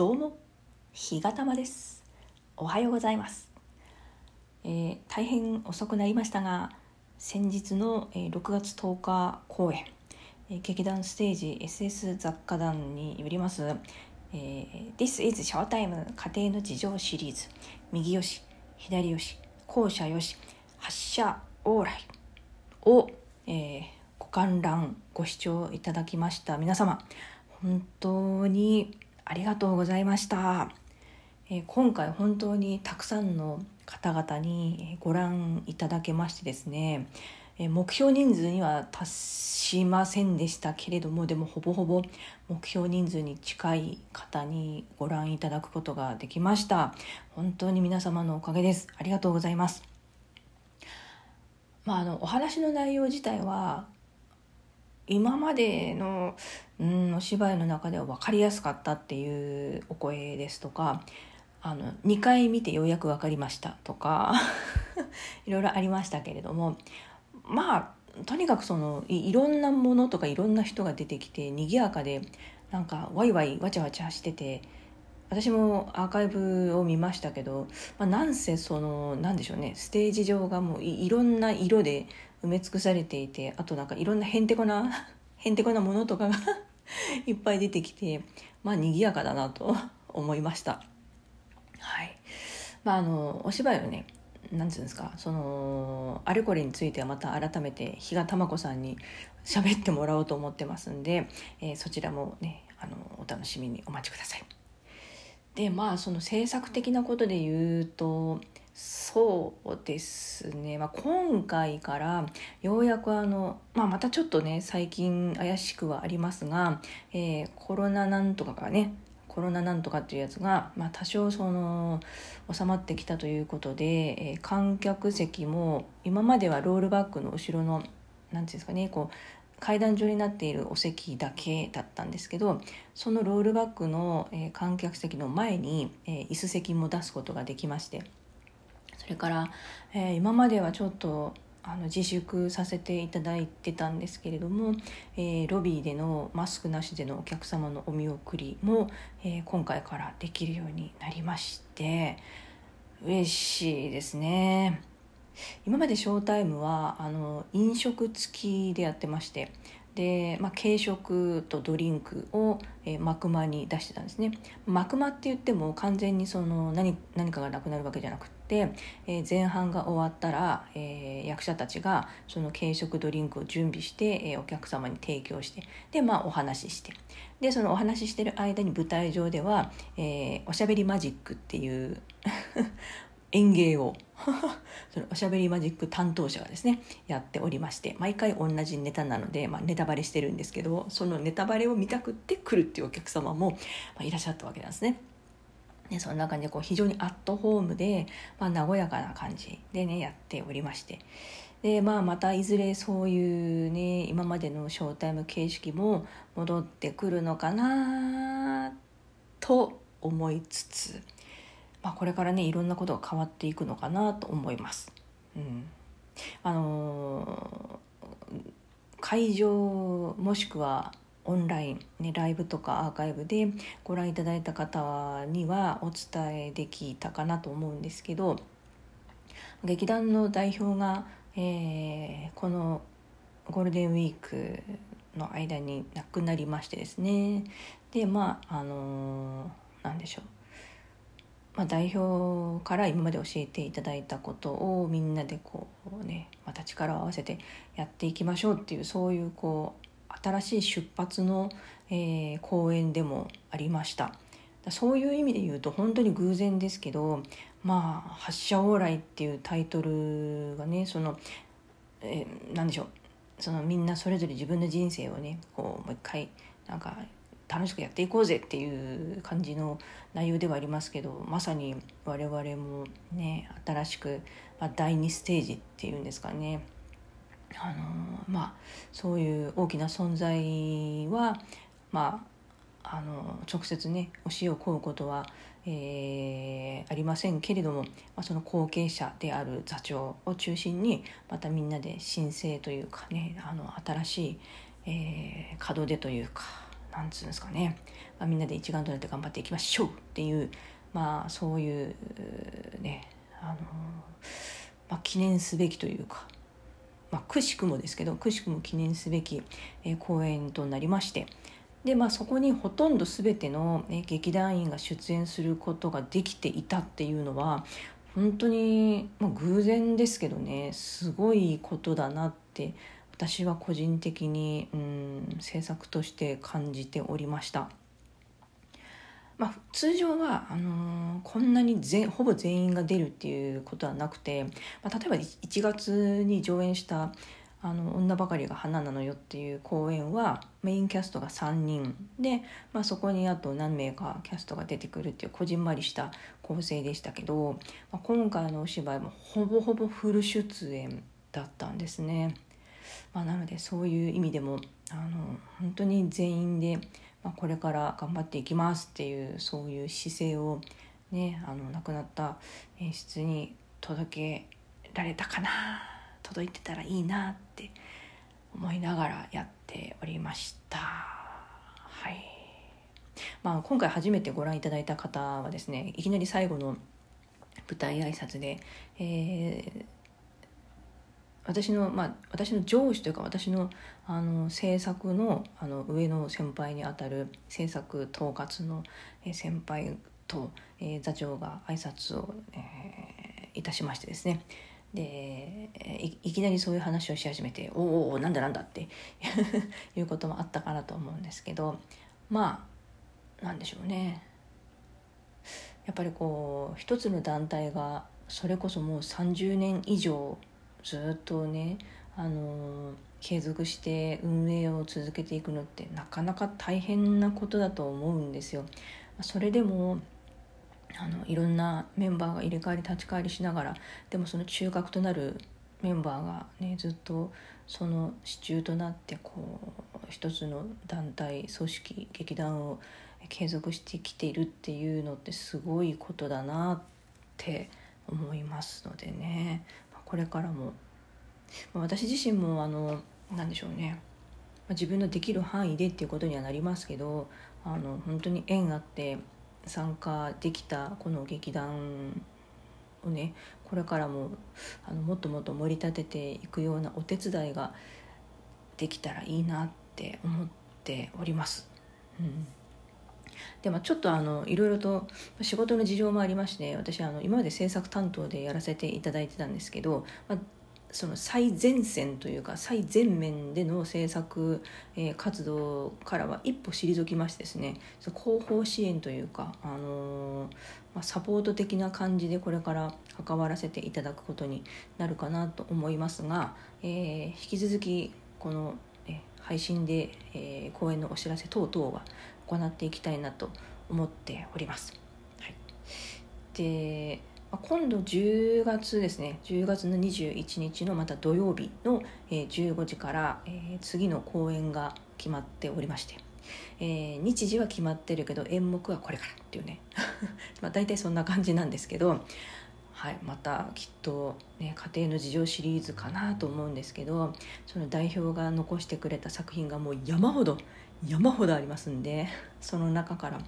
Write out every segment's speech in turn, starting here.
どうも、日がたまです。おはようございます。えー大変遅くなりましたが、先日の、えー6月10日公演、えー劇団ステージ SS 雑貨団によります、えー This is Showtime 家庭の事情シリーズ、右よし、左よし、後者よし、発射往来を、えーご観覧ご視聴いただきました皆様本当にありがとうございました、えー今回本当にたくさんの方々にご覧いただけましてですねえー目標人数には達しませんでしたけれどもでもほぼほぼ目標人数に近い方にご覧いただくことができました。本当に皆様のおかげです。ありがとうございます。まあ、あのお話の内容自体は今までの、うん、お芝居の中では分かりやすかったっていうお声ですとかあの2回見てようやく分かりましたとか いろいろありましたけれどもまあとにかくそのいろんなものとかいろんな人が出てきて賑やかでなんかワイワイわちゃわちゃしてて私もアーカイブを見ましたけど、まあ、なんせそのなんでしょうねステージ上がもういろんな色で埋め尽くされていてあとなんかいろんなへんてこな へんてこなものとかが いっぱい出てきてまあ賑やかだなと 思いました。はい。まああのお芝居のねなんていうんですかそのあれこれについてはまた改めて比嘉珠子さんに喋ってもらおうと思ってますんで、えーそちらもねあのお楽しみにお待ちください。でまあその制作的なことで言うとそうですね、まあ、今回からようやくあの、まあ、またちょっとね最近怪しくはありますが、えーコロナなんとかがねコロナなんとかっていうやつが、まあ、多少その収まってきたということで、えー観客席も今まではロールバックの後ろのなんていうんですかねこう階段状になっているお席だけだったんですけどそのロールバックの、え観客席の前に、え椅子席も出すことができましてそれから、え今まではちょっとあの自粛させていただいてたんですけれども、えロビーでのマスクなしでのお客様のお見送りも、え今回からできるようになりまして嬉しいですね。今までショータイムはあの飲食付きでやってましてで、まあ、軽食とドリンクを、えー幕間に出してたんですね。幕間って言っても完全にその何何かがなくなるわけじゃなくって、えー前半が終わったら、えー役者たちがその軽食ドリンクを準備して、えお客様に提供してで、まあ、お話しして。でそのお話ししてる間に舞台上では、えおしゃべりマジックっていう演芸を そのおしゃべりマジック担当者がですねやっておりまして毎回同じネタなので、まあ、ネタバレしてるんですけどそのネタバレを見たくって来るっていうお客様も、ま、いらっしゃったわけなんですね。でそんな感じでこう非常にアットホームで、まあ、和やかな感じでねやっておりましてで、まあ、またいずれそういうね今までのショータイム形式も戻ってくるのかなと思いつつ、まあ、これからねいろんなことが変わっていくのかなと思います。うん、あのー会場もしくはオンライン、ね、ライブとかアーカイブでご覧いただいた方にはお伝えできたかなと思うんですけど劇団の代表が、えーこのゴールデンウィークの間に亡くなりましてですね。でまああのーなんでしょう。まあ、代表から今まで教えていただいたことをみんなでこうねまた力を合わせてやっていきましょうっていうそういうこう新しい出発の、えー公演でもありました。そういう意味で言うと本当に偶然ですけど「まあ、発射往来」っていうタイトルがねその、えーなんでしょう。そのみんなそれぞれ自分の人生をねこうもう一回なんか楽しくやっていこうぜっていう感じの内容ではありますけどまさに我々もね新しく、まあ、第2ステージっていうんですかね。あのまあそういう大きな存在はまああの直接ね教えを請うことは、えーありませんけれども、まあ、その後継者である座長を中心にまたみんなで申請というかねあの新しい、えー門出というかなんつうんですかね、まあ、みんなで一丸となって頑張っていきましょう。っていうまあそういうねあの、まあ、記念すべきというか、まあ、くしくもですけどくしくも記念すべき、えー、公演となりまして。で、まあ、そこにほとんど全ての、ね、劇団員が出演することができていたっていうのは本当に、まあ、偶然ですけどねすごいことだなって私は個人的にうん制作として感じておりました。まあ、通常はあのー、こんなに全ほぼ全員が出るっていうことはなくて、まあ、例えば1月に上演した「あの女ばかりが花なのよ」っていう公演はメインキャストが3人で、まあ、そこにあと何名かキャストが出てくるっていうこじんまりした構成でしたけど、まあ、今回のお芝居もほぼほぼフル出演だったんですね。まあ、なのでそういう意味でもあの本当に全員で。まあ、これから頑張っていきますっていうそういう姿勢をねあの亡くなった演出に届けられたかな届いてたらいいなって思いながらやっておりましたはいまあ今回初めてご覧いただいた方はですねいきなり最後の舞台挨拶で、えー私の,、まあ、私の上司というか私のあの制作のあの上の先輩にあたる制作統括の先輩と、えー、座長が挨拶を、えー、いたしましてですね。でいきなりそういう話をし始めて「おおおなんだなんだ」って いうこともあったかなと思うんですけどまあなんでしょうね。やっぱりこう一つの団体がそれこそもう30年以上ずっとねあの継続して運営を続けていくのってなかなか大変なことだと思うんですよ。それでもあのいろんなメンバーが入れ替わり立ち替わりしながらでもその中核となるメンバーがねずっとその支柱となってこう一つの団体組織劇団を継続してきているっていうのってすごいことだなって思いますのでねこれからも、まあ、私自身もあの何でしょうね、まあ、自分のできる範囲でっていうことにはなりますけどあの本当に縁あって参加できたこの劇団をねこれからもあのもっともっと盛り立てていくようなお手伝いができたらいいなって思っております。うん。でもちょっとあのいろいろと仕事の事情もありまして私あの今まで制作担当でやらせていただいてたんですけど、まあ、その最前線というか最前面での制作、えー、活動からは一歩退きましてですね広報支援というか、あのー、まあ、サポート的な感じでこれから関わらせていただくことになるかなと思いますが、えー、引き続きこの、配信で、え公演のお知らせ等々は行っていきたいなと思っております。はい、で今度10月ですね。10月の21日のまた土曜日の15時から次の公演が決まっておりまして、えー、日時は決まってるけど演目はこれからっていうね。まあ大体そんな感じなんですけど、はい、またきっと、ね、家庭の事情シリーズかなと思うんですけどその代表が残してくれた作品がもう山ほど山ほどありますんで その中から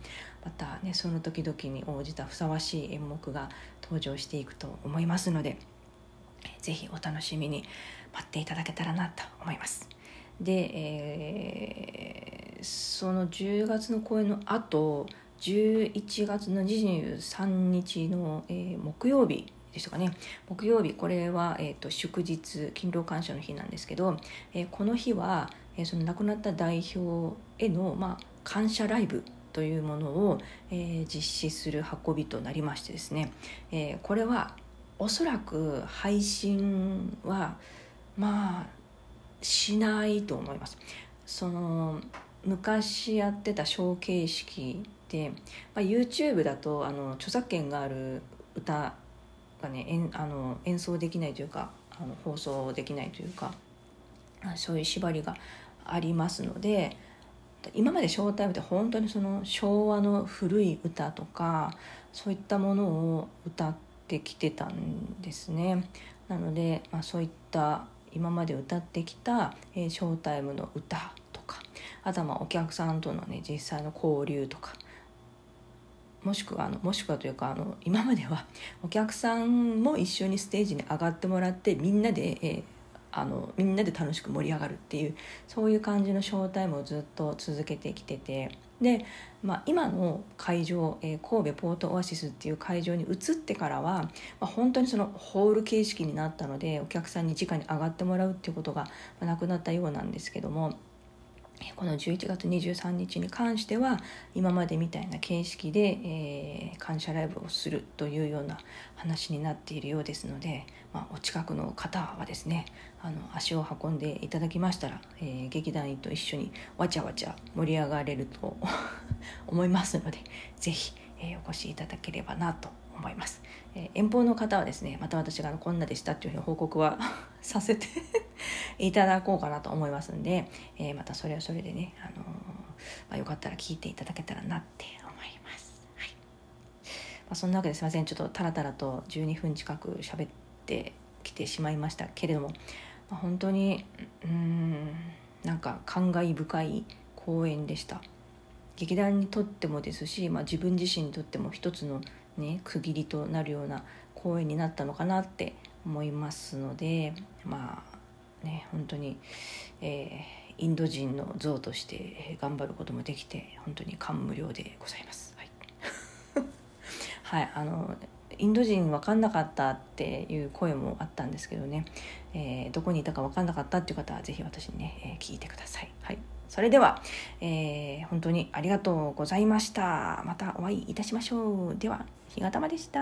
またねその時々に応じたふさわしい演目が登場していくと思いますので是非お楽しみに待っていただけたらなと思います。で、えー、その10月の公演の後11月の23日の、えー、木曜日でしたかね。木曜日これは、えーと、祝日勤労感謝の日なんですけど、えー、この日は、えー、その亡くなった代表への、まあ、感謝ライブというものを、えー、実施する運びとなりましてですね、えー、これはおそらく配信はまあしないと思います。その昔やってたショー形式、まあ、YouTube だとあの著作権がある歌がねえんあの演奏できないというかあの放送できないというかそういう縛りがありますので今までショータイムって本当にその昭和の古い歌とかそういったものを歌ってきてたんですね。なので、まあ、そういった今まで歌ってきた、えー、ショータイムの歌とかあとはまあお客さんとのね実際の交流とかもしくはあのもしくはというかあの今まではお客さんも一緒にステージに上がってもらってみんなで、えー、あのみんなで楽しく盛り上がるっていうそういう感じのショータイムをずっと続けてきててで、まあ、今の会場、えー、神戸ポートオアシスっていう会場に移ってからは、まあ、本当にそのホール形式になったのでお客さんに直に上がってもらうっていうことがなくなったようなんですけども。この11月23日に関しては今までみたいな形式で、えー、感謝ライブをするというような話になっているようですので、まあ、お近くの方はですねあの足を運んでいただきましたら、えー、劇団員と一緒にわちゃわちゃ盛り上がれると 思いますので是非、えー、お越しいただければなと思います、えー、遠方の方はですねまた私がこんなでしたっていうふうに報告は させて いただこうかなと思いますんで、えー、またそれはそれでね、あのー、まあ、よかったら聞いていただけたらなって思います、はい。まあ、そんなわけですいません。ちょっとタラタラと12分近く喋ってきてしまいましたけれども、まあ、本当にうんなんか感慨深い公演でした。劇団にとってもですし、まあ、自分自身にとっても一つのね区切りとなるような公演になったのかなって思いますのでまあね本当に、えー、インド人の像として頑張ることもできて本当に感無量でございます。はい、はい、あのインド人分かんなかったっていう声もあったんですけどね、えー、どこにいたか分かんなかったっていう方は是非私にね、えー、聞いてください。はいそれでは、えー、本当にありがとうございました。またお会いいたしましょう。では、日がたまでした。